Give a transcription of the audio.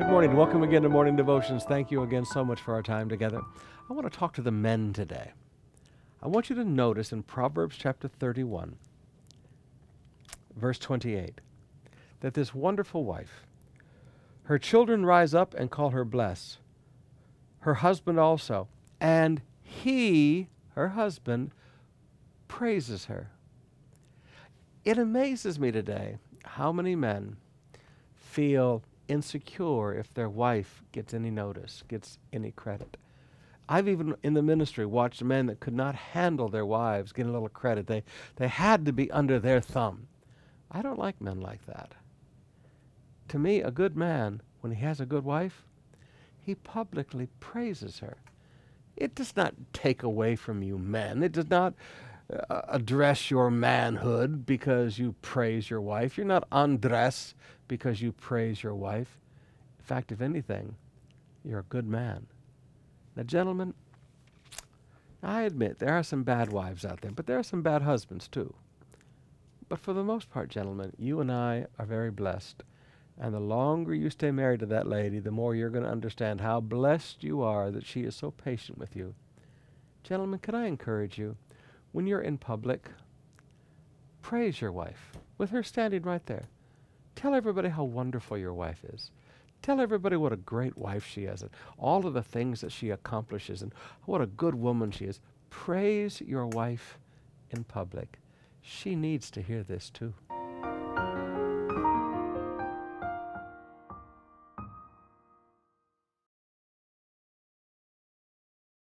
Good morning. Welcome again to Morning Devotions. Thank you again so much for our time together. I want to talk to the men today. I want you to notice in Proverbs chapter 31, verse 28, that this wonderful wife, her children rise up and call her blessed, her husband also, and he, her husband, praises her. It amazes me today how many men feel insecure if their wife gets any notice, gets any credit. I've even in the ministry watched men that could not handle their wives getting a little credit. They, they had to be under their thumb. I don't like men like that. To me, a good man, when he has a good wife, he publicly praises her. It does not take away from you men. It does not address your manhood because you praise your wife. You're not undressed because you praise your wife. In fact, if anything, you're a good man. Now, gentlemen, I admit there are some bad wives out there, but there are some bad husbands too. But for the most part, gentlemen, you and I are very blessed. And the longer you stay married to that lady, the more you're going to understand how blessed you are that she is so patient with you. Gentlemen, can I encourage you? When you're in public, praise your wife with her standing right there. Tell everybody how wonderful your wife is. Tell everybody what a great wife she is and all of the things that she accomplishes and what a good woman she is. Praise your wife in public. She needs to hear this too.